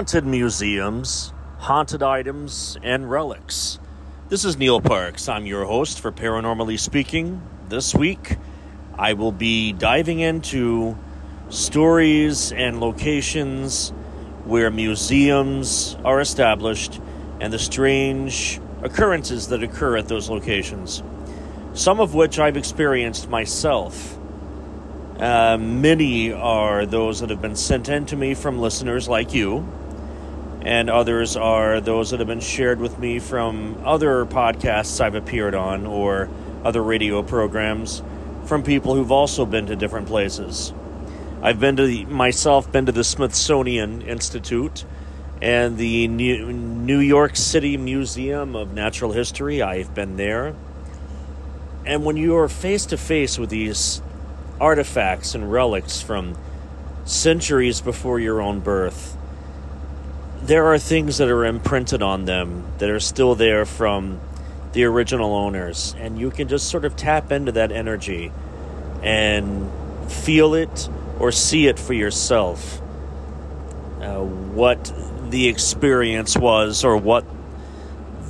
haunted museums, haunted items, and relics. This is Neil Parks. I'm your host for Paranormally Speaking. This week, I will be diving into stories and locations where museums are established and the strange occurrences that occur at those locations, some of which I've experienced myself. Uh, many are those that have been sent in to me from listeners like you, and others are those that have been shared with me from other podcasts I've appeared on or other radio programs from people who've also been to different places. I've been to the, myself been to the Smithsonian Institute and the New York City Museum of Natural History. I've been there. And when you are face to face with these artifacts and relics from centuries before your own birth. There are things that are imprinted on them that are still there from the original owners, and you can just sort of tap into that energy and feel it or see it for yourself. Uh, what the experience was, or what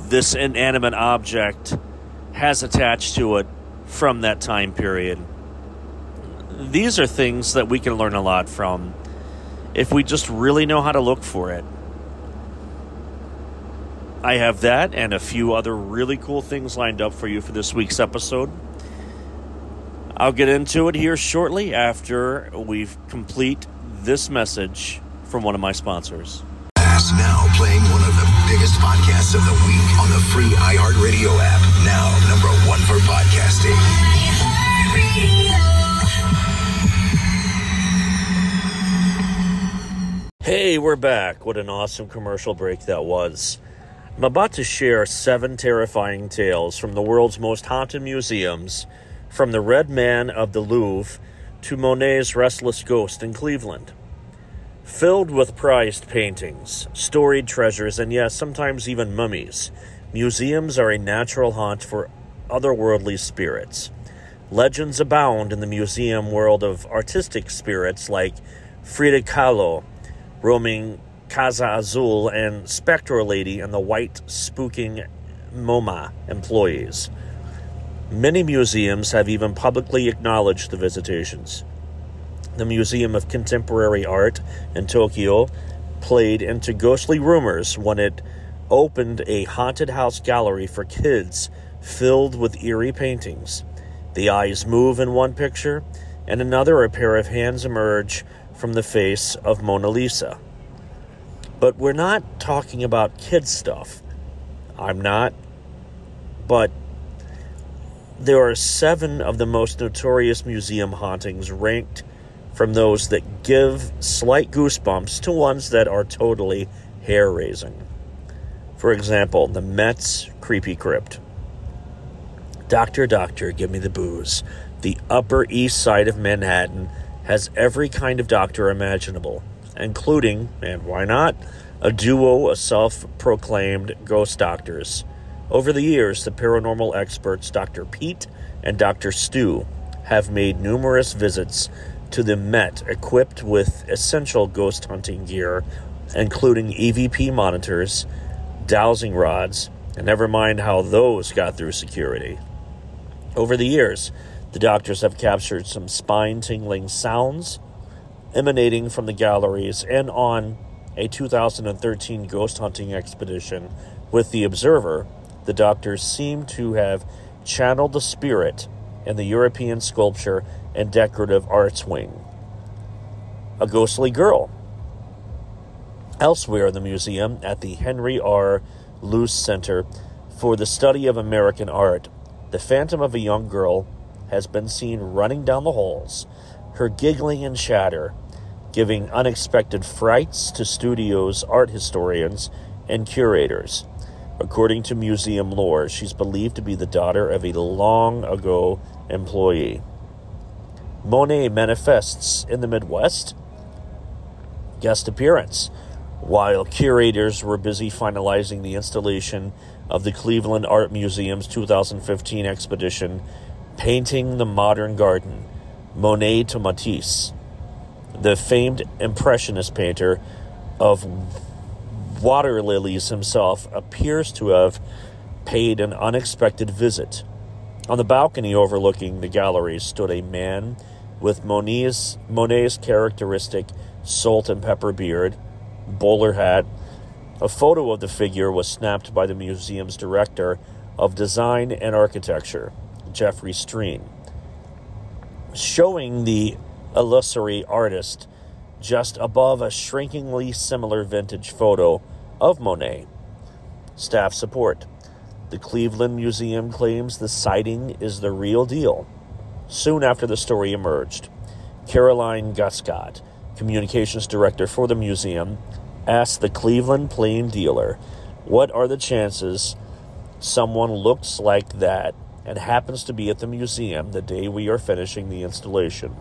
this inanimate object has attached to it from that time period these are things that we can learn a lot from if we just really know how to look for it. I have that and a few other really cool things lined up for you for this week's episode. I'll get into it here shortly after we complete this message from one of my sponsors. Now playing one of the biggest podcasts of the week on the free iHeartRadio app. Now number one for podcasting. Hey, we're back. What an awesome commercial break that was. I'm about to share seven terrifying tales from the world's most haunted museums, from the Red Man of the Louvre to Monet's Restless Ghost in Cleveland. Filled with prized paintings, storied treasures, and yes, sometimes even mummies, museums are a natural haunt for otherworldly spirits. Legends abound in the museum world of artistic spirits like Frida Kahlo roaming Casa Azul and Spectral Lady and the white spooking MoMA employees. Many museums have even publicly acknowledged the visitations. The Museum of Contemporary Art in Tokyo played into ghostly rumors when it opened a haunted house gallery for kids filled with eerie paintings. The eyes move in one picture, and another, a pair of hands emerge from the face of Mona Lisa. But we're not talking about kid stuff. I'm not. But there are seven of the most notorious museum hauntings ranked from those that give slight goosebumps to ones that are totally hair raising. For example, the Met's Creepy Crypt. Doctor, doctor, give me the booze. The Upper East Side of Manhattan has every kind of doctor imaginable, including, and why not, a duo of self proclaimed ghost doctors. Over the years, the paranormal experts Dr. Pete and Dr. Stu have made numerous visits to the Met equipped with essential ghost hunting gear, including EVP monitors, dowsing rods, and never mind how those got through security. Over the years, the doctors have captured some spine tingling sounds emanating from the galleries and on a 2013 ghost hunting expedition with the Observer, the doctors seem to have channeled the spirit in the European sculpture and decorative arts wing. A ghostly girl. Elsewhere in the museum, at the Henry R. Luce Center for the Study of American Art, the phantom of a young girl has been seen running down the halls, her giggling and chatter, giving unexpected frights to studios, art historians, and curators. According to museum lore, she's believed to be the daughter of a long ago employee. Monet manifests in the Midwest. Guest appearance. While curators were busy finalizing the installation of the Cleveland Art Museum's 2015 expedition Painting the Modern Garden, Monet to Matisse, the famed Impressionist painter of water lilies himself appears to have paid an unexpected visit. On the balcony overlooking the gallery stood a man with Monet's, Monet's characteristic salt and pepper beard, bowler hat. A photo of the figure was snapped by the museum's director of design and architecture, Jeffrey Strean, showing the illusory artist just above a shrinkingly similar vintage photo of Monet. Staff support. The Cleveland Museum claims the sighting is the real deal. Soon after the story emerged, Caroline Guscott, communications director for the museum, asked the Cleveland Plain dealer, What are the chances someone looks like that and happens to be at the museum the day we are finishing the installation?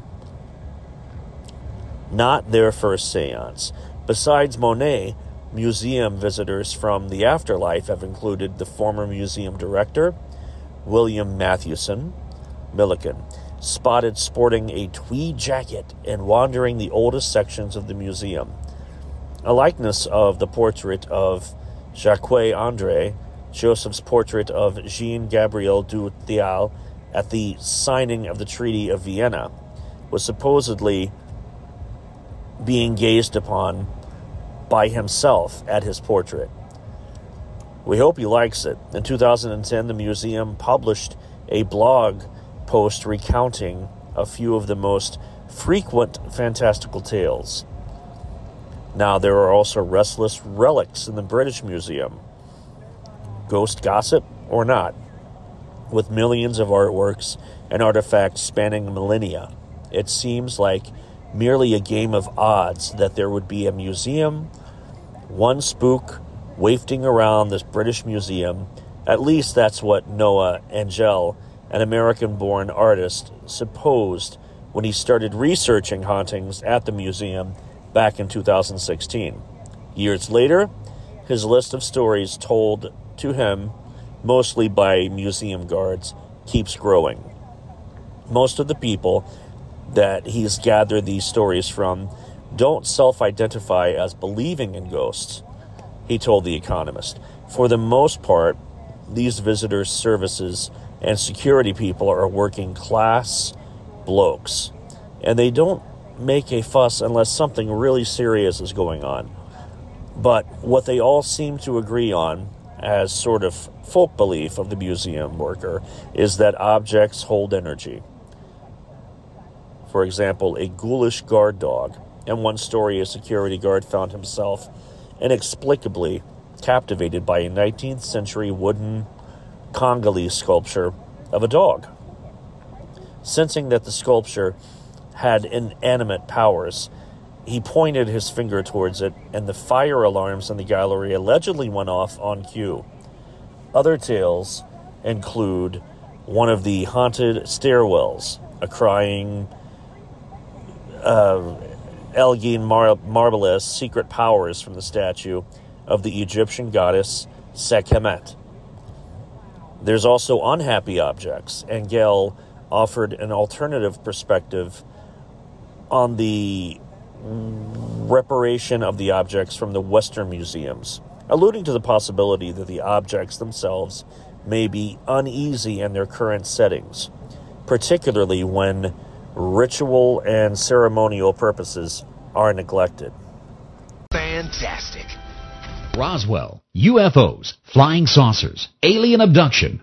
Not their first seance. Besides Monet, museum visitors from the afterlife have included the former museum director, William Mathewson Milliken, spotted sporting a tweed jacket and wandering the oldest sections of the museum. A likeness of the portrait of Jacques Andre, Joseph's portrait of Jean Gabriel du Thiel at the signing of the Treaty of Vienna, was supposedly being gazed upon by himself at his portrait. We hope he likes it. In 2010, the museum published a blog post recounting a few of the most frequent fantastical tales. Now, there are also restless relics in the British Museum. Ghost gossip or not, with millions of artworks and artifacts spanning millennia, it seems like merely a game of odds that there would be a museum, one spook wafting around this British museum. At least that's what Noah Angell, an American born artist, supposed when he started researching hauntings at the museum back in 2016. Years later, his list of stories told to him, mostly by museum guards, keeps growing. Most of the people that he's gathered these stories from don't self identify as believing in ghosts, he told The Economist. For the most part, these visitors' services and security people are working class blokes, and they don't make a fuss unless something really serious is going on. But what they all seem to agree on, as sort of folk belief of the museum worker, is that objects hold energy for example, a ghoulish guard dog. In one story, a security guard found himself inexplicably captivated by a 19th century wooden Congolese sculpture of a dog. Sensing that the sculpture had inanimate powers, he pointed his finger towards it, and the fire alarms in the gallery allegedly went off on cue. Other tales include one of the haunted stairwells, a crying uh, Elgin Mar- Marbles' secret powers from the statue of the Egyptian goddess Sekhmet. There's also unhappy objects. Angell offered an alternative perspective on the reparation of the objects from the Western museums, alluding to the possibility that the objects themselves may be uneasy in their current settings, particularly when ritual and ceremonial purposes are neglected. Fantastic. Roswell, UFOs, flying saucers, alien abduction.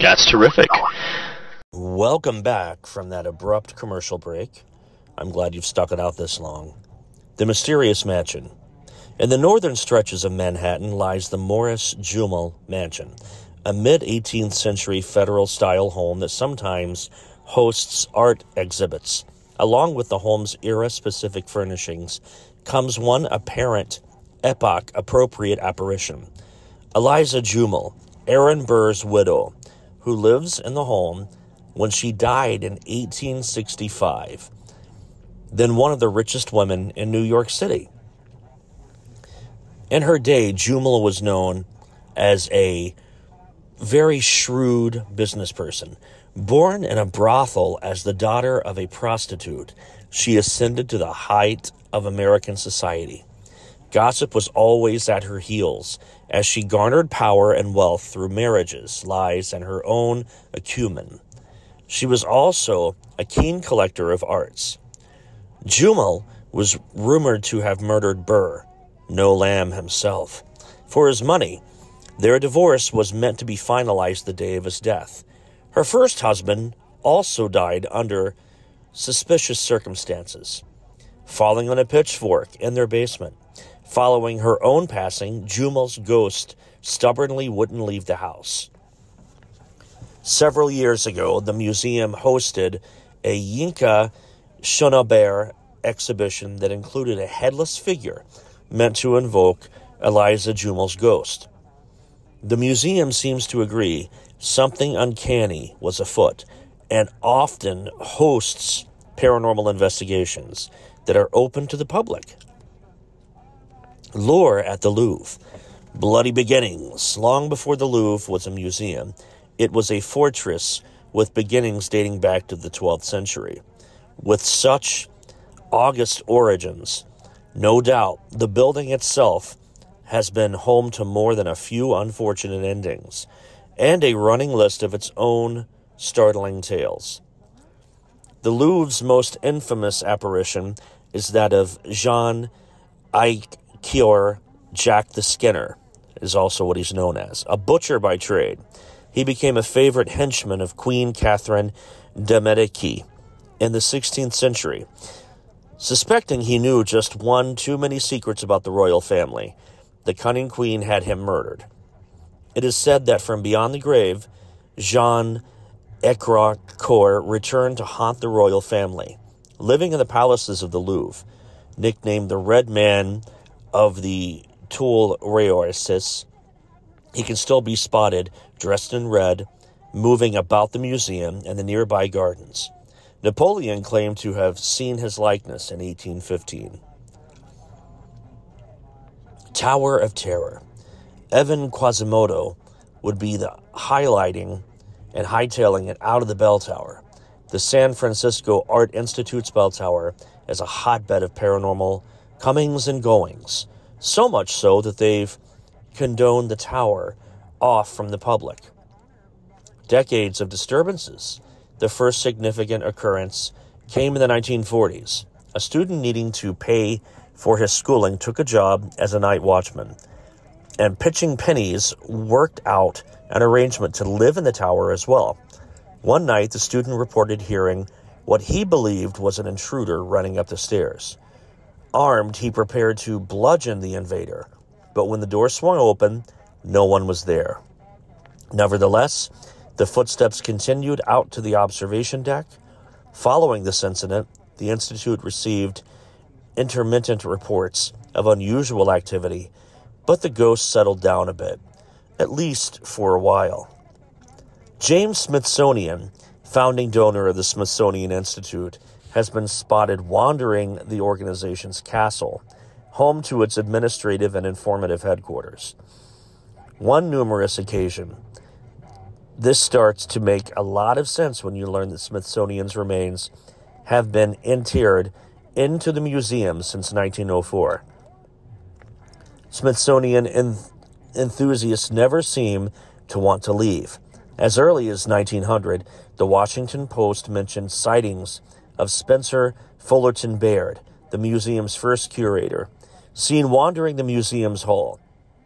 That's terrific. Welcome back from that abrupt commercial break. I'm glad you've stuck it out this long. The Mysterious Mansion. In the northern stretches of Manhattan lies the Morris Jumel Mansion, a mid 18th century federal style home that sometimes hosts art exhibits. Along with the home's era specific furnishings comes one apparent epoch appropriate apparition Eliza Jumel, Aaron Burr's widow, who lives in the home when she died in 1865, then one of the richest women in New York City. In her day, Jumel was known as a very shrewd business person. Born in a brothel as the daughter of a prostitute, she ascended to the height of American society. Gossip was always at her heels as she garnered power and wealth through marriages, lies, and her own acumen. She was also a keen collector of arts. Jumel was rumored to have murdered Burr, no lamb himself, for his money. Their divorce was meant to be finalized the day of his death. Her first husband also died under suspicious circumstances, falling on a pitchfork in their basement. Following her own passing, Jumel's ghost stubbornly wouldn't leave the house. Several years ago, the museum hosted a Yinka Shonibare exhibition that included a headless figure meant to invoke Eliza Jumel's ghost. The museum seems to agree something uncanny was afoot and often hosts paranormal investigations that are open to the public. Lore at the Louvre. Bloody beginnings. Long before the Louvre was a museum, it was a fortress with beginnings dating back to the 12th century. With such august origins, no doubt the building itself has been home to more than a few unfortunate endings and a running list of its own startling tales. The Louvre's most infamous apparition is that of Jean Ike Kior Jack the Skinner is also what he's known as, a butcher by trade. He became a favorite henchman of Queen Catherine de' Medici in the 16th century. Suspecting he knew just one too many secrets about the royal family, the cunning queen had him murdered. It is said that from beyond the grave, Jean Ecrocourt returned to haunt the royal family, living in the palaces of the Louvre, nicknamed the Red Man of the Tuileries, he can still be spotted dressed in red, moving about the museum and the nearby gardens. Napoleon claimed to have seen his likeness in 1815. Tower of Terror. Evan Quasimodo would be the highlighting and hightailing it out of the bell tower. The San Francisco Art Institute's bell tower is a hotbed of paranormal comings and goings, so much so that they've condoned the tower off from the public. Decades of disturbances. The first significant occurrence came in the 1940s. A student needing to pay for his schooling took a job as a night watchman, and pitching pennies worked out an arrangement to live in the tower as well. One night, the student reported hearing what he believed was an intruder running up the stairs. Armed, he prepared to bludgeon the invader, but when the door swung open, no one was there. Nevertheless, the footsteps continued out to the observation deck. Following this incident, the Institute received intermittent reports of unusual activity, but the ghost settled down a bit, at least for a while. James Smithsonian, founding donor of the Smithsonian Institute, has been spotted wandering the organization's castle, home to its administrative and informative headquarters. One numerous occasion. This starts to make a lot of sense when you learn that Smithsonian's remains have been interred into the museum since 1904. Smithsonian enthusiasts never seem to want to leave. As early as 1900, the Washington Post mentioned sightings of Spencer Fullerton Baird, the museum's first curator, seen wandering the museum's hall.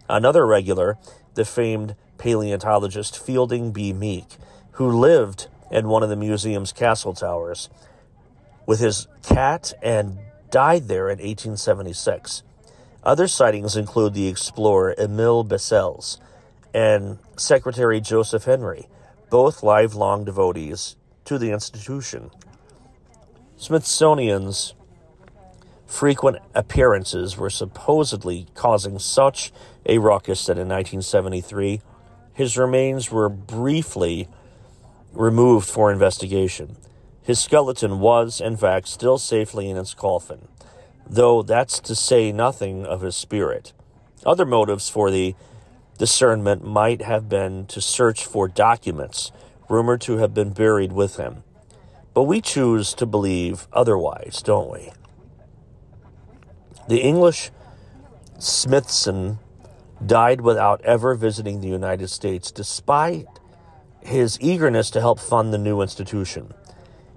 Another regular, the famed paleontologist Fielding B. Meek, who lived in one of the museum's castle towers with his cat and died there in 1876. Other sightings include the explorer Emile Bessels and Secretary Joseph Henry, both lifelong devotees to the institution. Smithsonian's frequent appearances were supposedly causing such a ruckus that in 1973 his remains were briefly removed for investigation. His skeleton was, in fact, still safely in its coffin, though that's to say nothing of his spirit. Other motives for the discernment might have been to search for documents rumored to have been buried with him. But we choose to believe otherwise, don't we? The English Smithson died without ever visiting the United States, despite his eagerness to help fund the new institution.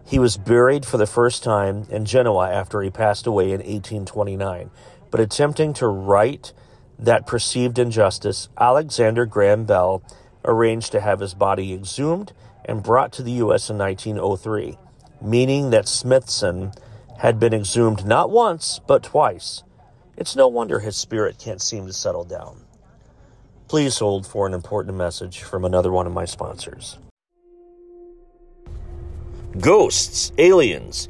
He was buried for the first time in Genoa after he passed away in 1829. But attempting to right that perceived injustice, Alexander Graham Bell arranged to have his body exhumed and brought to the U.S. in 1903, meaning that Smithson had been exhumed not once, but twice. It's no wonder his spirit can't seem to settle down. Please hold for an important message from another one of my sponsors. Ghosts, aliens,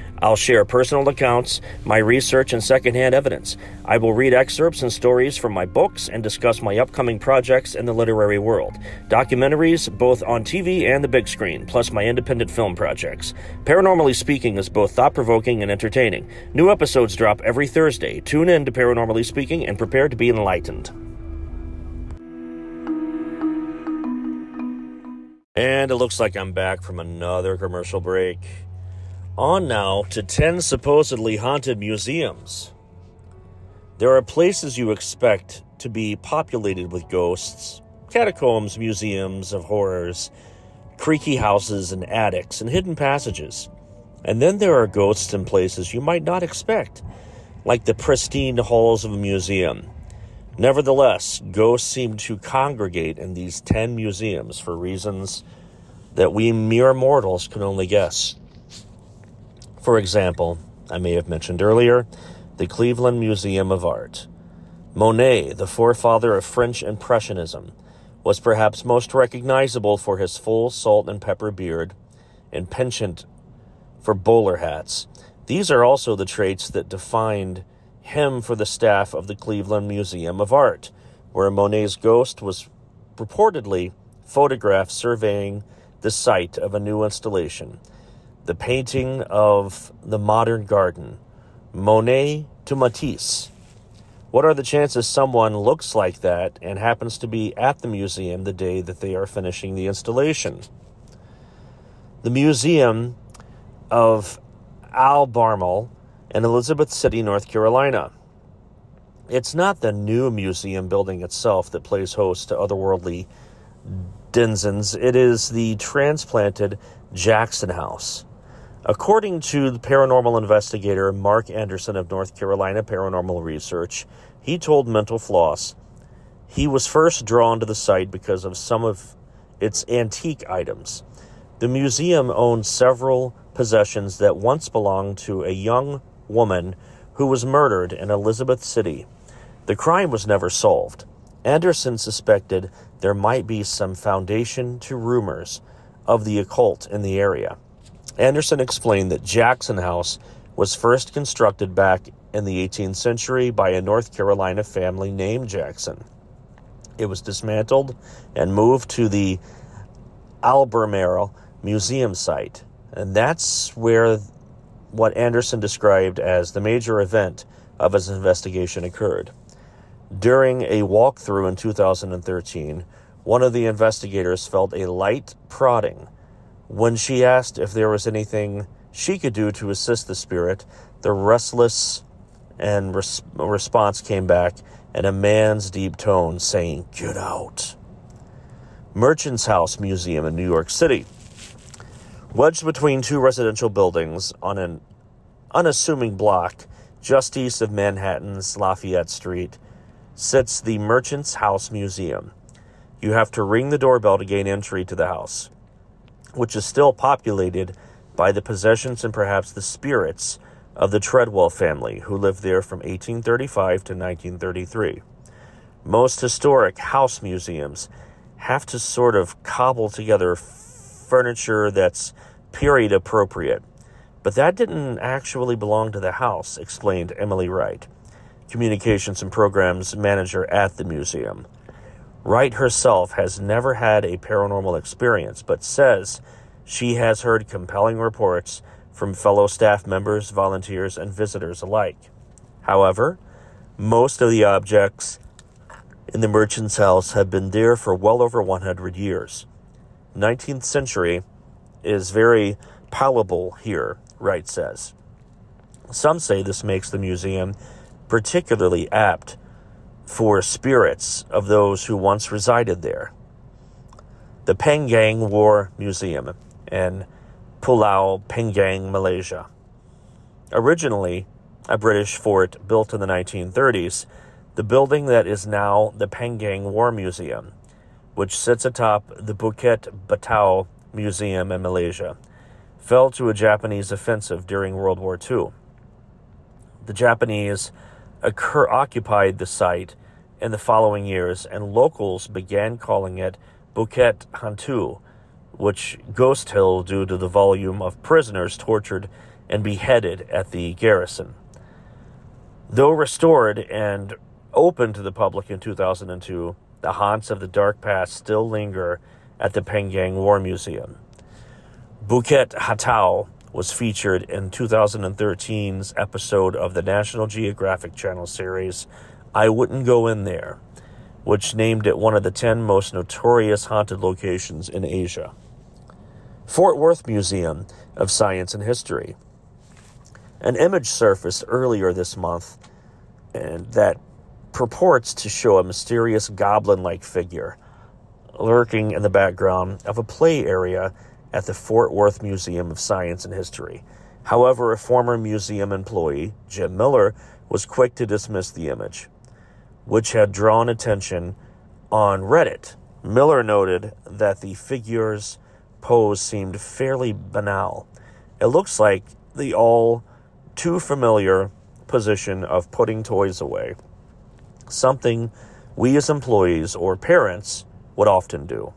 I'll share personal accounts, my research, and secondhand evidence. I will read excerpts and stories from my books and discuss my upcoming projects in the literary world. Documentaries, both on TV and the big screen, plus my independent film projects. Paranormally Speaking is both thought provoking and entertaining. New episodes drop every Thursday. Tune in to Paranormally Speaking and prepare to be enlightened. And it looks like I'm back from another commercial break. On now to 10 supposedly haunted museums. There are places you expect to be populated with ghosts catacombs, museums of horrors, creaky houses and attics, and hidden passages. And then there are ghosts in places you might not expect, like the pristine halls of a museum. Nevertheless, ghosts seem to congregate in these 10 museums for reasons that we mere mortals can only guess. For example, I may have mentioned earlier, the Cleveland Museum of Art. Monet, the forefather of French Impressionism, was perhaps most recognizable for his full salt and pepper beard and penchant for bowler hats. These are also the traits that defined him for the staff of the Cleveland Museum of Art, where Monet's ghost was reportedly photographed surveying the site of a new installation the painting of the modern garden, Monet to Matisse. What are the chances someone looks like that and happens to be at the museum the day that they are finishing the installation? The Museum of Albemarle in Elizabeth City, North Carolina. It's not the new museum building itself that plays host to otherworldly denizens, it is the transplanted Jackson House. According to the paranormal investigator Mark Anderson of North Carolina Paranormal Research, he told Mental Floss he was first drawn to the site because of some of its antique items. The museum owns several possessions that once belonged to a young woman who was murdered in Elizabeth City. The crime was never solved. Anderson suspected there might be some foundation to rumors of the occult in the area. Anderson explained that Jackson House was first constructed back in the 18th century by a North Carolina family named Jackson. It was dismantled and moved to the Albemarle Museum site, and that's where what Anderson described as the major event of his investigation occurred. During a walkthrough in 2013, one of the investigators felt a light prodding. When she asked if there was anything she could do to assist the spirit, the restless and res- response came back in a man's deep tone saying, Get out. Merchant's House Museum in New York City. Wedged between two residential buildings on an unassuming block just east of Manhattan's Lafayette Street sits the Merchant's House Museum. You have to ring the doorbell to gain entry to the house, which is still populated by the possessions and perhaps the spirits of the Treadwell family, who lived there from 1835 to 1933. Most historic house museums have to sort of cobble together furniture that's period appropriate. But that didn't actually belong to the house, explained Emily Wright, communications and programs manager at the museum. Wright herself has never had a paranormal experience, but says she has heard compelling reports from fellow staff members, volunteers, and visitors alike. However, most of the objects in the merchant's house have been there for well over 100 years. 19th century is very palatable here, Wright says. Some say this makes the museum particularly apt for spirits of those who once resided there. The Penang War Museum in Pulau Penang, Malaysia. Originally a British fort built in the 1930s, the building that is now the Penang War Museum, which sits atop the Bukit Batawi Museum in Malaysia, fell to a Japanese offensive during World War II. The Japanese occur- occupied the site in the following years, and locals began calling it Bukit Hantu, which Ghost Hill due to the volume of prisoners tortured and beheaded at the garrison. Though restored and open to the public in 2002, the haunts of the dark past still linger at the Penang War Museum. Bukit Hantu was featured in 2013's episode of the National Geographic Channel series I Wouldn't Go In There, which named it one of the 10 most notorious haunted locations in Asia. Fort Worth Museum of Science and History. An image surfaced earlier this month and that purports to show a mysterious goblin like figure lurking in the background of a play area at the Fort Worth Museum of Science and History. However, a former museum employee, Jim Miller, was quick to dismiss the image, which had drawn attention on Reddit. Miller noted that the figure's pose seemed fairly banal. It looks like the all too familiar position of putting toys away, something we as employees or parents would often do.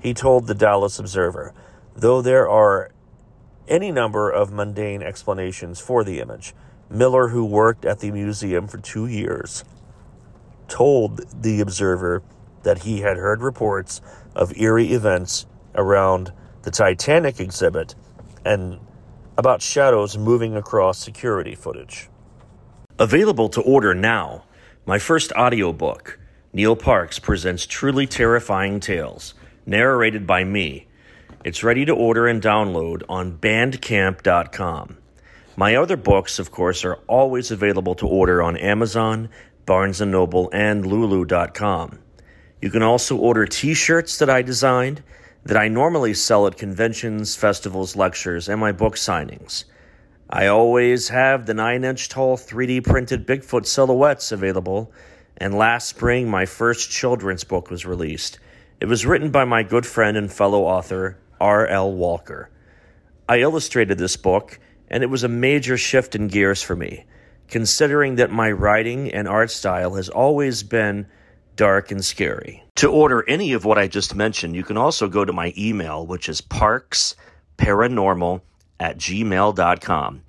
He told the Dallas Observer, though there are any number of mundane explanations for the image, Miller, who worked at the museum for two years, told the Observer that he had heard reports of eerie events around the Titanic exhibit and about shadows moving across security footage. Available to order now, my first audiobook, Neil Parks presents Truly Terrifying Tales, narrated by me. It's ready to order and download on bandcamp.com. My other books, of course, are always available to order on Amazon, Barnes & Noble, and lulu.com. You can also order t-shirts that I designed that I normally sell at conventions, festivals, lectures, and my book signings. I always have the 9 inch tall 3D printed Bigfoot silhouettes available, and last spring my first children's book was released. It was written by my good friend and fellow author, R.L. Walker. I illustrated this book, and it was a major shift in gears for me, considering that my writing and art style has always been dark and scary. To order any of what I just mentioned, you can also go to my email, which is parksparanormal at gmail.com.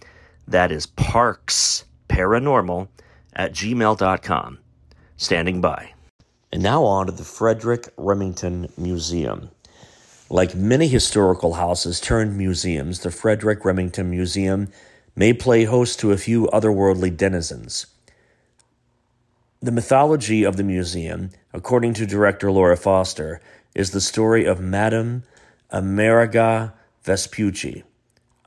That is parksparanormal at gmail.com. Standing by. And now on to the Frederic Remington Museum. Like many historical houses turned museums, the Frederic Remington Museum may play host to a few otherworldly denizens. The mythology of the museum, according to director Laura Foster, is the story of Madame Ameriga Vespucci,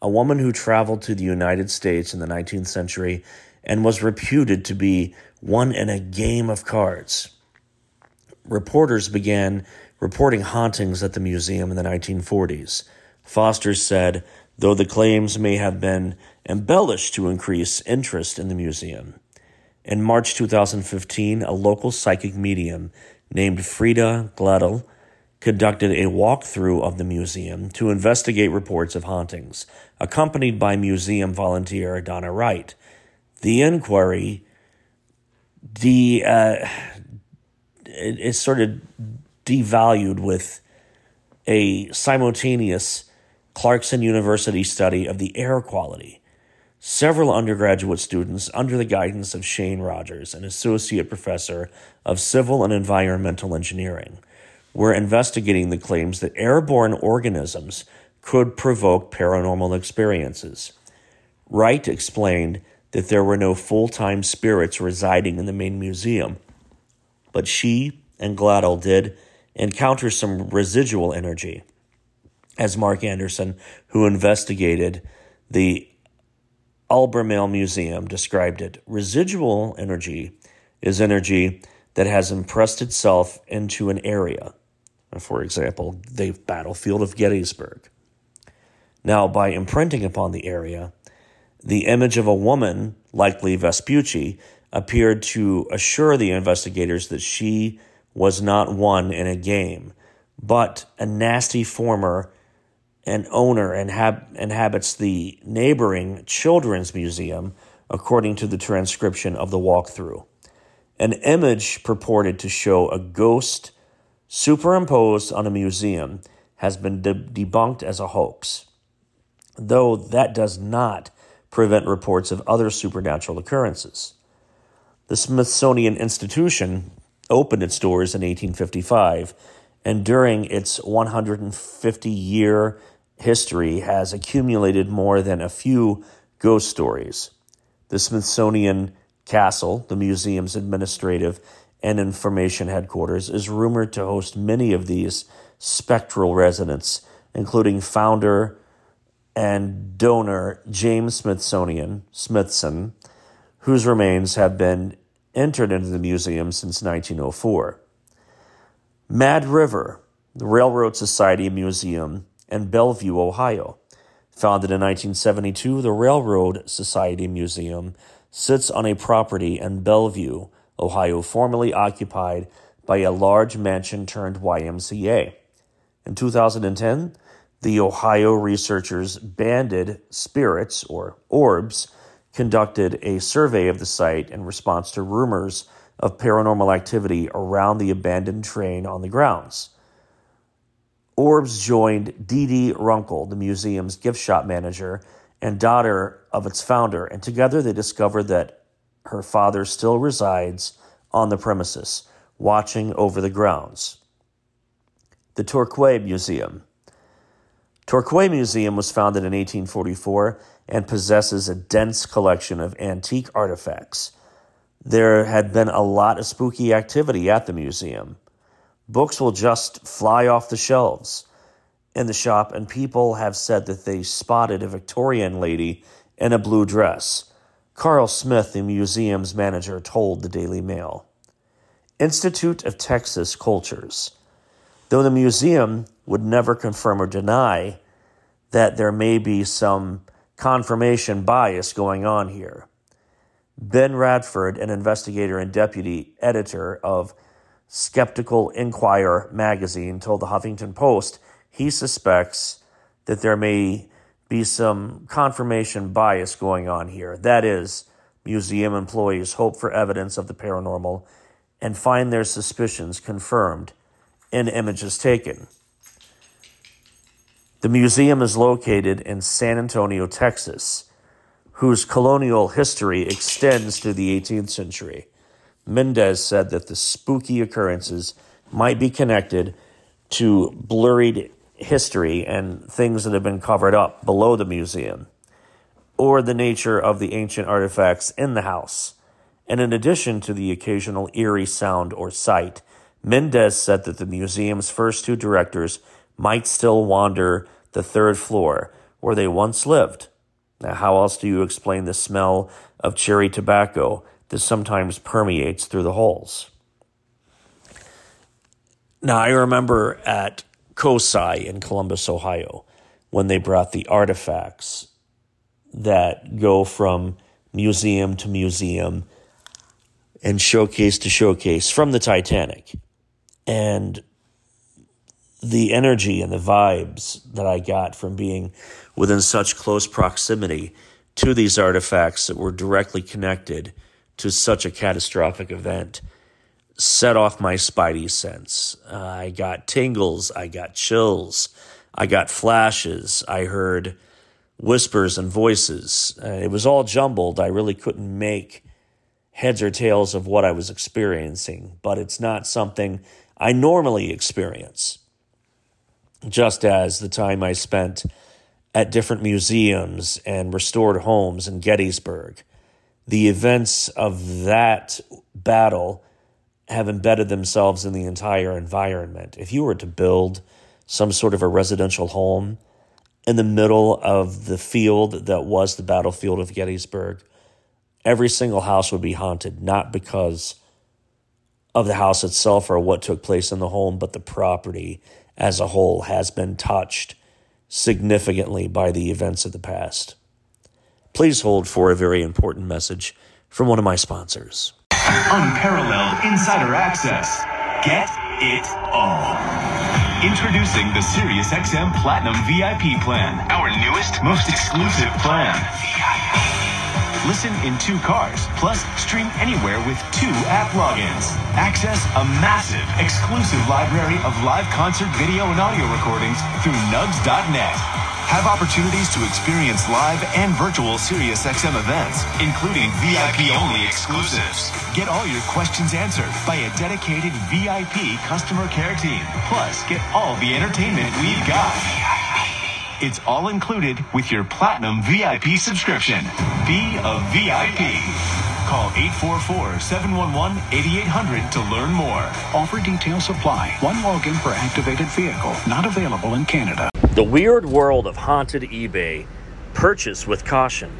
a woman who traveled to the United States in the 19th century and was reputed to be one in a game of cards. Reporters began reporting hauntings at the museum in the 1940s. Foster said, though the claims may have been embellished to increase interest in the museum. In March 2015, a local psychic medium named Frida Gledel conducted a walkthrough of the museum to investigate reports of hauntings, accompanied by museum volunteer Donna Wright. The inquiry de, uh, is sort of devalued with a simultaneous Clarkson University study of the air quality. Several undergraduate students, under the guidance of Shane Rogers, an associate professor of civil and environmental engineering, were investigating the claims that airborne organisms could provoke paranormal experiences. Wright explained that there were no full time spirits residing in the main museum, but she and Gledel did encounter some residual energy as Mark Anderson, who investigated the Albemarle Museum, described it. Residual energy is energy that has impressed itself into an area. For example, the battlefield of Gettysburg. Now, by imprinting upon the area, the image of a woman, likely Vespucci, appeared to assure the investigators that she was not one in a game, but a nasty former and owner inhab- inhabits the neighboring Children's Museum, according to the transcription of the walkthrough. An image purported to show a ghost superimposed on a museum has been de- debunked as a hoax, though that does not prevent reports of other supernatural occurrences. The Smithsonian Institution opened its doors in 1855 and during its 150 year history has accumulated more than a few ghost stories. The Smithsonian Castle, the museum's administrative and information headquarters, is rumored to host many of these spectral residents, including founder and donor James Smithsonian Smithson, whose remains have been entered into the museum since 1904. Mad River, the Railroad Society Museum in Bellevue, Ohio. Founded in 1972, the Railroad Society Museum sits on a property in Bellevue, Ohio, formerly occupied by a large mansion turned YMCA. In 2010, the Ohio researchers Banded Spirits, or Orbs, conducted a survey of the site in response to rumors of paranormal activity around the abandoned train on the grounds. Orbs joined Dee Dee Runkle, the museum's gift shop manager and daughter of its founder, and together they discovered that her father still resides on the premises, watching over the grounds. The Torquay Museum. Torquay Museum was founded in 1844 and possesses a dense collection of antique artifacts. There had been a lot of spooky activity at the museum. Books will just fly off the shelves in the shop, and people have said that they spotted a Victorian lady in a blue dress. Carl Smith, the museum's manager, told the Daily Mail. Institute of Texas Cultures. Though the museum would never confirm or deny that there may be some confirmation bias going on here. Ben Radford, an investigator and deputy editor of Skeptical Inquirer magazine, told the Huffington Post he suspects that there may be some confirmation bias going on here. That is, museum employees hope for evidence of the paranormal and find their suspicions confirmed in images taken. The museum is located in San Antonio, Texas, whose colonial history extends to the 18th century. Mendez said that the spooky occurrences might be connected to blurred history and things that have been covered up below the museum. or the nature of the ancient artifacts in the house. And in addition to the occasional eerie sound or sight, Mendez said that the museum's first two directors might still wander the third floor where they once lived. Now, how else do you explain the smell of cherry tobacco that sometimes permeates through the holes? Now, I remember at COSI in Columbus, Ohio, when they brought the artifacts that go from museum to museum and showcase to showcase from the Titanic. And the energy and the vibes that I got from being within such close proximity to these artifacts that were directly connected to such a catastrophic event set off my spidey sense. Uh, I got tingles, I got chills, I got flashes, I heard whispers and voices. Uh, it was all jumbled. I really couldn't make heads or tails of what I was experiencing, but it's not something I normally experience. Just as the time I spent at different museums and restored homes in Gettysburg, the events of that battle have embedded themselves in the entire environment. If you were to build some sort of a residential home in the middle of the field that was the battlefield of Gettysburg, every single house would be haunted, not because of the house itself or what took place in the home, but the property as a whole has been touched significantly by the events of the past. Please hold for a very important message from one of my sponsors. Unparalleled insider access. Get it all. Introducing the SiriusXM Platinum VIP plan, our newest, most exclusive plan. Listen in two cars, plus stream anywhere with two app logins. Access a massive, exclusive library of live concert video and audio recordings through nugs.net. Have opportunities to experience live and virtual SiriusXM events, including VIP-only exclusives. Get all your questions answered by a dedicated VIP customer care team. Plus, get all the entertainment we've got. It's all included with your Platinum VIP subscription. Be a VIP. Call 844-711-8800 to learn more. Offer details apply. One login per activated vehicle. Not available in Canada. The Weird World of Haunted eBay. Purchase with caution.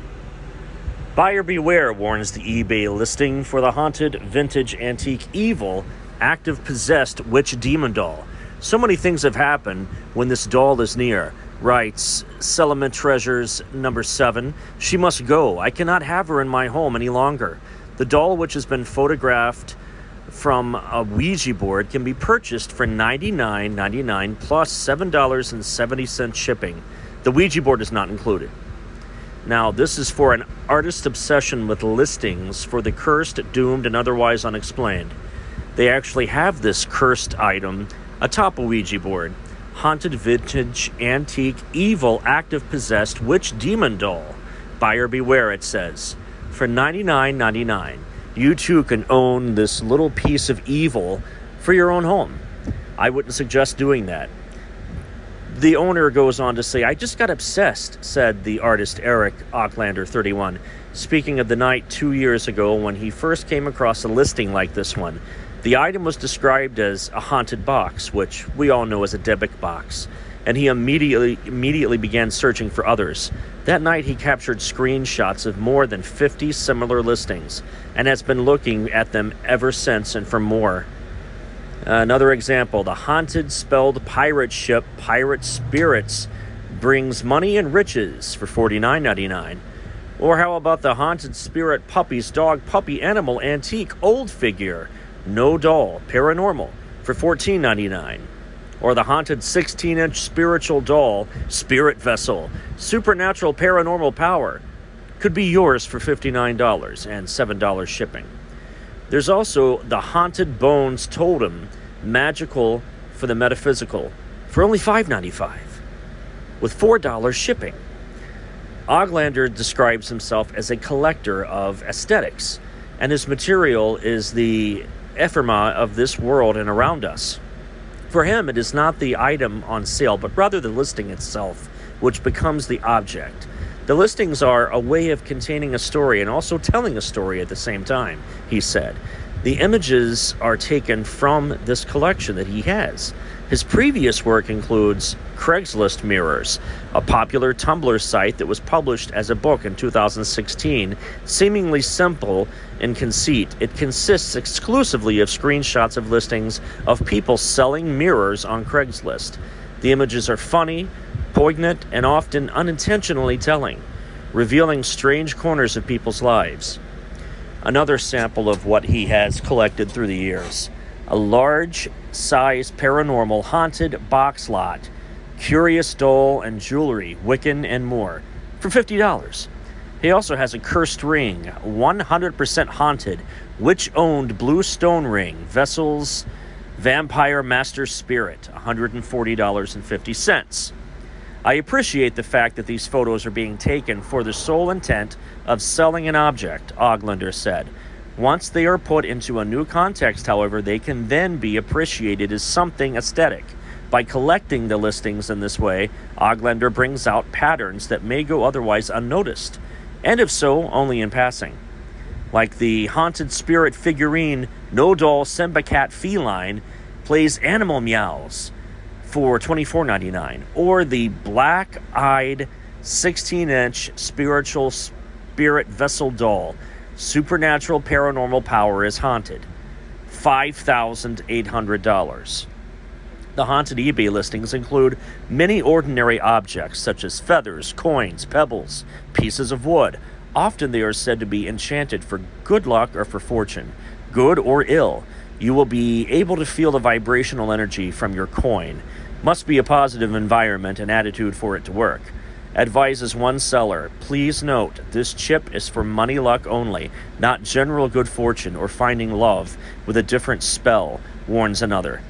Buyer beware warns the eBay listing for the haunted vintage antique evil active possessed witch demon doll. So many things have happened when this doll is near. Writes Settlement Treasures number seven. She must go. I cannot have her in my home any longer. The doll, which has been photographed from a Ouija board, can be purchased for $99.99 plus $7.70 shipping. The Ouija board is not included. Now, this is for an artist's obsession with listings for the cursed, doomed, and otherwise unexplained. They actually have this cursed item atop a Ouija board. Haunted vintage, antique, evil, active possessed witch demon doll. Buyer beware, it says. For $99.99, you too can own this little piece of evil for your own home. I wouldn't suggest doing that. The owner goes on to say, I just got obsessed, said the artist Eric Oglander, 31, speaking of the night two years ago when he first came across a listing like this one. The item was described as a haunted box, which we all know as a Dybbuk box, and he immediately immediately began searching for others. That night he captured screenshots of more than 50 similar listings and has been looking at them ever since and for more. Another example, the haunted spelled pirate ship Pirate Spirits brings money and riches for $49.99. Or how about the haunted spirit puppies dog puppy animal antique old figure no Doll Paranormal for $14.99. Or the haunted 16 inch spiritual doll Spirit Vessel Supernatural Paranormal Power could be yours for $59 and $7 shipping. There's also the Haunted Bones Totem Magical for the Metaphysical for only $5.95 with $4 shipping. Oglander describes himself as a collector of aesthetics, and his material is the ephemera of this world and around us. For him, it is not the item on sale, but rather the listing itself, which becomes the object. The listings are a way of containing a story and also telling a story at the same time, he said. The images are taken from this collection that he has. His previous work includes Craigslist Mirrors, a popular Tumblr site that was published as a book in 2016. Seemingly simple in conceit, it consists exclusively of screenshots of listings of people selling mirrors on Craigslist. The images are funny, poignant, and often unintentionally telling, revealing strange corners of people's lives another sample of what he has collected through the years. A large size paranormal haunted box lot, curious doll and jewelry, Wiccan and more, for $50. He also has a cursed ring, 100% haunted, witch owned blue stone ring, vessels, vampire master spirit, $140.50. I appreciate the fact that these photos are being taken for the sole intent of selling an object, Oglander said. Once they are put into a new context, however, they can then be appreciated as something aesthetic. By collecting the listings in this way, Oglander brings out patterns that may go otherwise unnoticed, and if so, only in passing. Like the haunted spirit figurine No Doll Simba Cat Feline plays animal meows for $24.99 or the black-eyed 16-inch spiritual spirit vessel doll supernatural paranormal power is haunted $5800 the haunted ebay listings include many ordinary objects such as feathers coins pebbles pieces of wood often they are said to be enchanted for good luck or for fortune good or ill you will be able to feel the vibrational energy from your coin must be a positive environment and attitude for it to work. Advises one seller Please note, this chip is for money luck only, not general good fortune or finding love with a different spell, warns another.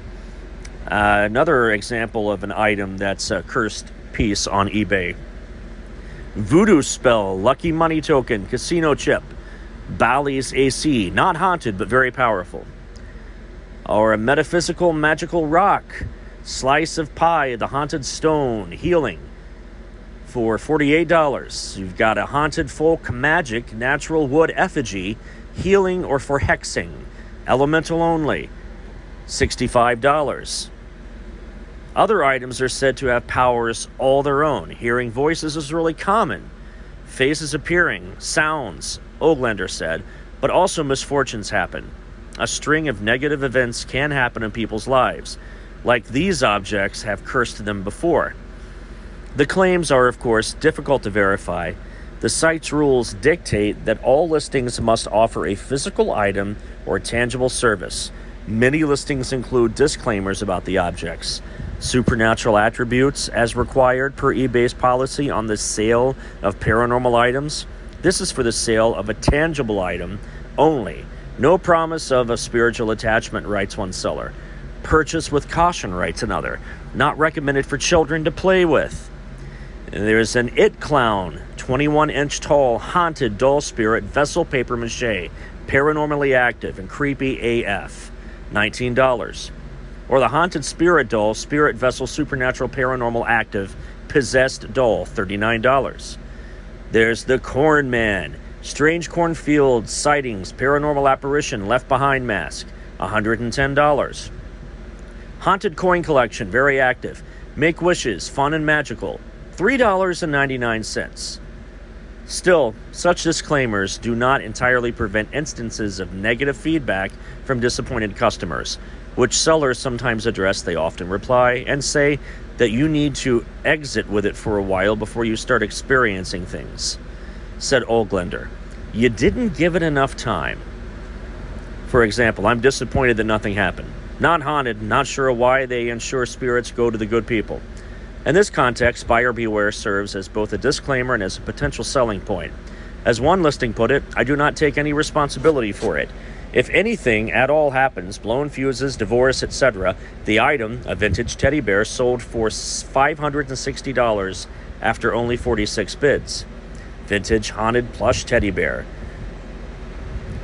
Uh, another example of an item that's a cursed piece on eBay. Voodoo spell, lucky money token, casino chip, Bally's AC, not haunted but very powerful. Or a metaphysical magical rock, Slice of Pie, the Haunted Stone, Healing for $48. You've got a Haunted Folk Magic Natural Wood Effigy, Healing or for Hexing, Elemental only, $65. Other items are said to have powers all their own. Hearing voices is really common. Faces appearing, sounds, Oglander said, but also misfortunes happen. A string of negative events can happen in people's lives like these objects have cursed them before. The claims are, of course, difficult to verify. The site's rules dictate that all listings must offer a physical item or tangible service. Many listings include disclaimers about the objects, supernatural attributes as required per eBay's policy on the sale of paranormal items. This is for the sale of a tangible item only. No promise of a spiritual attachment, writes one seller. Purchase with caution, writes another. Not recommended for children to play with. There's an It Clown, 21 inch tall, haunted doll spirit vessel paper mache, paranormally active and creepy AF, $19. Or the Haunted Spirit Doll, Spirit Vessel Supernatural Paranormal Active, Possessed Doll, $39. There's the Corn Man, Strange Cornfield Sightings, Paranormal Apparition, Left Behind Mask, $110. Haunted Coin Collection, very active. Make Wishes, fun and magical, $3.99. Still, such disclaimers do not entirely prevent instances of negative feedback from disappointed customers, which sellers sometimes address. They often reply and say that you need to exit with it for a while before you start experiencing things. Said Oglander, You didn't give it enough time. For example, I'm disappointed that nothing happened. Not haunted, not sure why they ensure spirits go to the good people. In this context, buyer beware serves as both a disclaimer and as a potential selling point. As one listing put it, I do not take any responsibility for it. If anything at all happens, blown fuses, divorce, etc., the item, a vintage teddy bear, sold for $560 after only 46 bids. Vintage haunted plush teddy bear.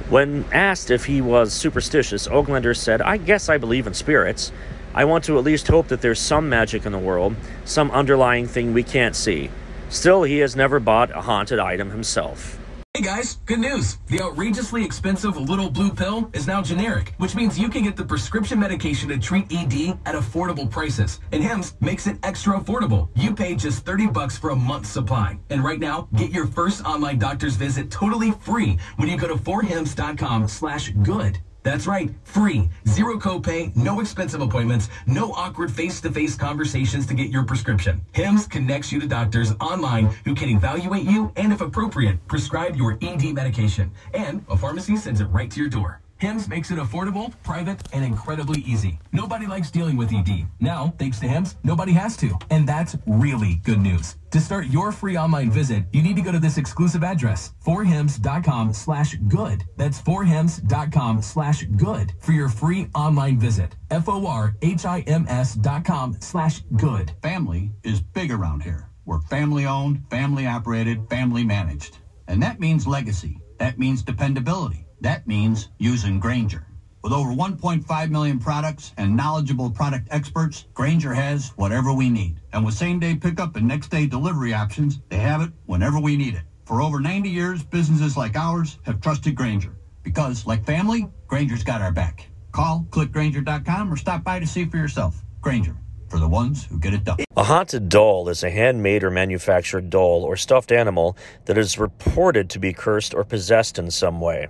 When asked if he was superstitious, Oglander said, I guess I believe in spirits. I want to at least hope that there's some magic in the world, some underlying thing we can't see. Still, he has never bought a haunted item himself. Hey guys, good news. The outrageously expensive little blue pill is now generic, which means you can get the prescription medication to treat ED at affordable prices. And HIMS makes it extra affordable. You pay just 30 bucks for a month's supply. And right now, get your first online doctor's visit totally free when you go to 4hims.com slash good. That's right, free, zero copay, no expensive appointments, no awkward face-to-face conversations to get your prescription. HIMS connects you to doctors online who can evaluate you and, if appropriate, prescribe your ED medication. And a pharmacy sends it right to your door. HIMS makes it affordable, private, and incredibly easy. Nobody likes dealing with ED. Now, thanks to HIMS, nobody has to. And that's really good news. To start your free online visit, you need to go to this exclusive address, forhims.com slash good. That's forhims.com slash good for your free online visit. F-O-R-H-I-M-S dot com slash good. Family is big around here. We're family owned, family operated, family managed. And that means legacy. That means dependability. That means using Grainger. With over 1.5 million products and knowledgeable product experts, Grainger has whatever we need. And with same day pickup and next day delivery options, they have it whenever we need it. For over 90 years, businesses like ours have trusted Grainger. Because, like family, Grainger's got our back. Call clickgrainger.com or stop by to see for yourself. Grainger, for the ones who get it done. A haunted doll is a handmade or manufactured doll or stuffed animal that is reported to be cursed or possessed in some way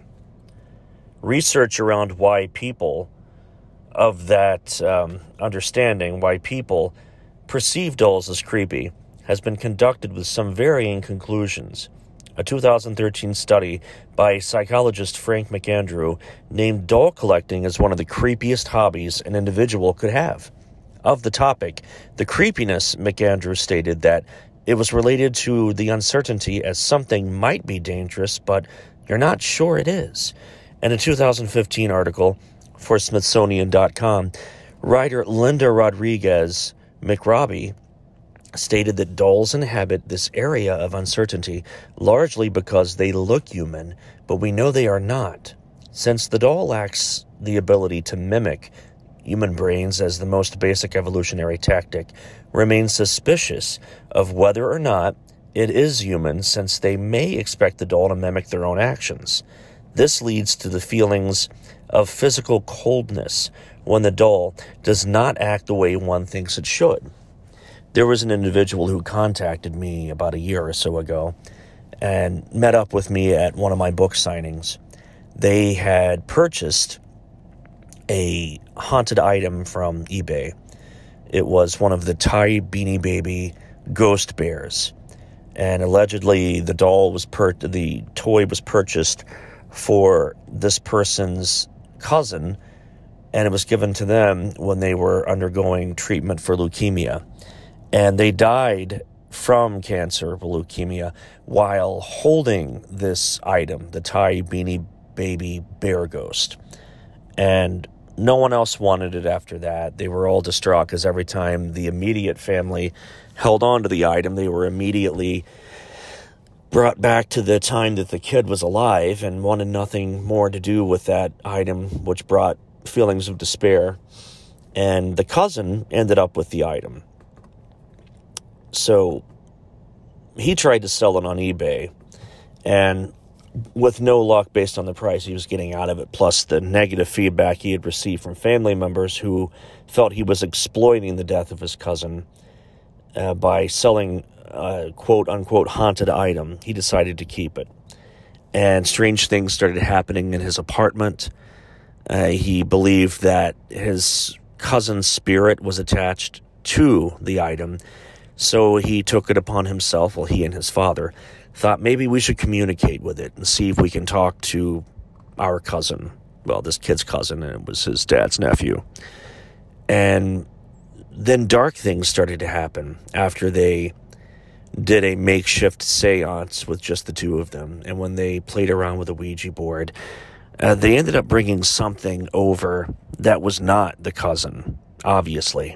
research around why people of that um, understanding, why people perceive dolls as creepy, has been conducted with some varying conclusions. A 2013 study by psychologist Frank McAndrew named doll collecting as one of the creepiest hobbies an individual could have. Of the topic, the creepiness, McAndrew stated that it was related to the uncertainty as something might be dangerous, but you're not sure it is. In a 2015 article for Smithsonian.com, writer Linda Rodriguez McRobbie stated that dolls inhabit this area of uncertainty largely because they look human, but we know they are not. Since the doll lacks the ability to mimic human brains as the most basic evolutionary tactic, remain suspicious of whether or not it is human since they may expect the doll to mimic their own actions. This leads to the feelings of physical coldness when the doll does not act the way one thinks it should. There was an individual who contacted me about a year or so ago and met up with me at one of my book signings. They had purchased a haunted item from eBay. It was one of the Ty Beanie Baby ghost bears. And allegedly the doll was per the toy was purchased for this person's cousin, and it was given to them when they were undergoing treatment for leukemia. And they died from cancer or leukemia while holding this item, the Ty Beanie Baby Bear Ghost. And no one else wanted it after that. They were all distraught because every time the immediate family held on to the item, they were immediately brought back to the time that the kid was alive and wanted nothing more to do with that item, which brought feelings of despair. And the cousin ended up with the item. So he tried to sell it on eBay, and with no luck based on the price he was getting out of it, plus the negative feedback he had received from family members who felt he was exploiting the death of his cousin uh, by selling uh, quote unquote haunted item, he decided to keep it. And strange things started happening in his apartment. Uh, he believed that his cousin's spirit was attached to the item. So he took it upon himself, well, he and his father thought maybe we should communicate with it and see if we can talk to our cousin. Well, this kid's cousin, and it was his dad's nephew. And then dark things started to happen after they did a makeshift seance with just the two of them. And when they played around with a Ouija board, uh, they ended up bringing something over that was not the cousin, obviously,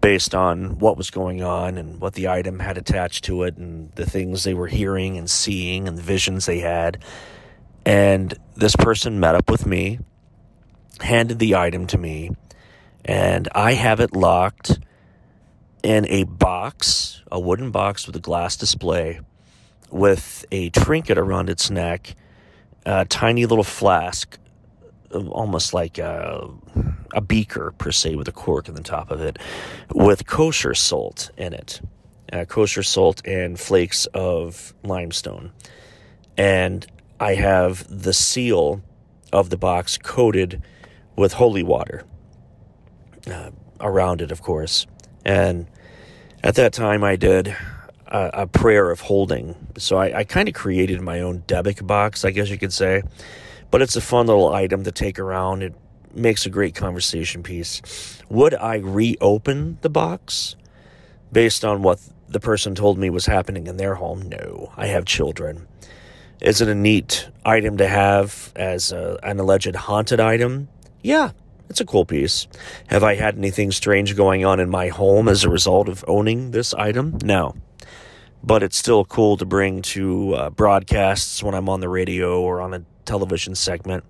based on what was going on and what the item had attached to it and the things they were hearing and seeing and the visions they had. And this person met up with me, handed the item to me, and I have it locked in a box, a wooden box with a glass display, with a trinket around its neck, a tiny little flask, almost like a, a beaker per se, with a cork in the top of it, with kosher salt in it, uh, kosher salt and flakes of limestone, and I have the seal of the box coated with holy water uh, around it, of course. And at that time, I did a, a prayer of holding. So I, I kind of created my own Dybbuk box, I guess you could say. But it's a fun little item to take around. It makes a great conversation piece. Would I reopen the box based on what the person told me was happening in their home? No. I have children. Is it a neat item to have as a, an alleged haunted item? Yeah, it's a cool piece. Have I had anything strange going on in my home as a result of owning this item? No. But it's still cool to bring to uh, broadcasts when I'm on the radio or on a television segment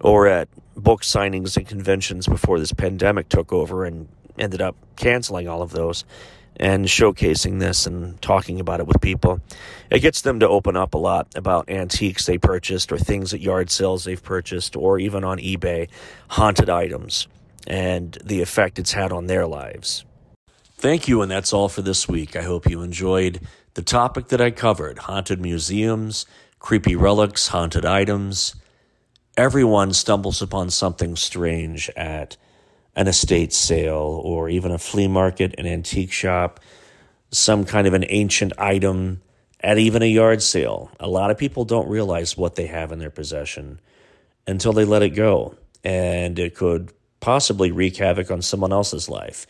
or at book signings and conventions before this pandemic took over and ended up canceling all of those and showcasing this and talking about it with people. It gets them to open up a lot about antiques they purchased or things at yard sales they've purchased or even on eBay, haunted items, and the effect it's had on their lives. Thank you, and that's all for this week. I hope you enjoyed the topic that I covered haunted museums, creepy relics, haunted items. Everyone stumbles upon something strange at an estate sale or even a flea market, an antique shop, some kind of an ancient item at even a yard sale. A lot of people don't realize what they have in their possession until they let it go. And it could possibly wreak havoc on someone else's life.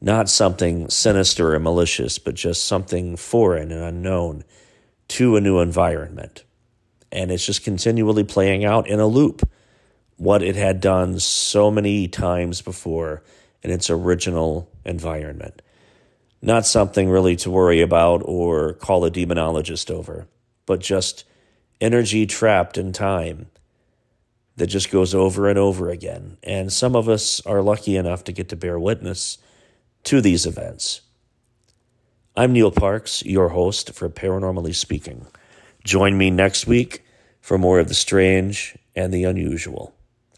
Not something sinister or malicious, but just something foreign and unknown to a new environment. And it's just continually playing out in a loop what it had done so many times before in its original environment. Not something really to worry about or call a demonologist over, but just energy trapped in time that just goes over and over again. And some of us are lucky enough to get to bear witness to these events. I'm Neil Parks, your host for Paranormally Speaking. Join me next week for more of the strange and the unusual.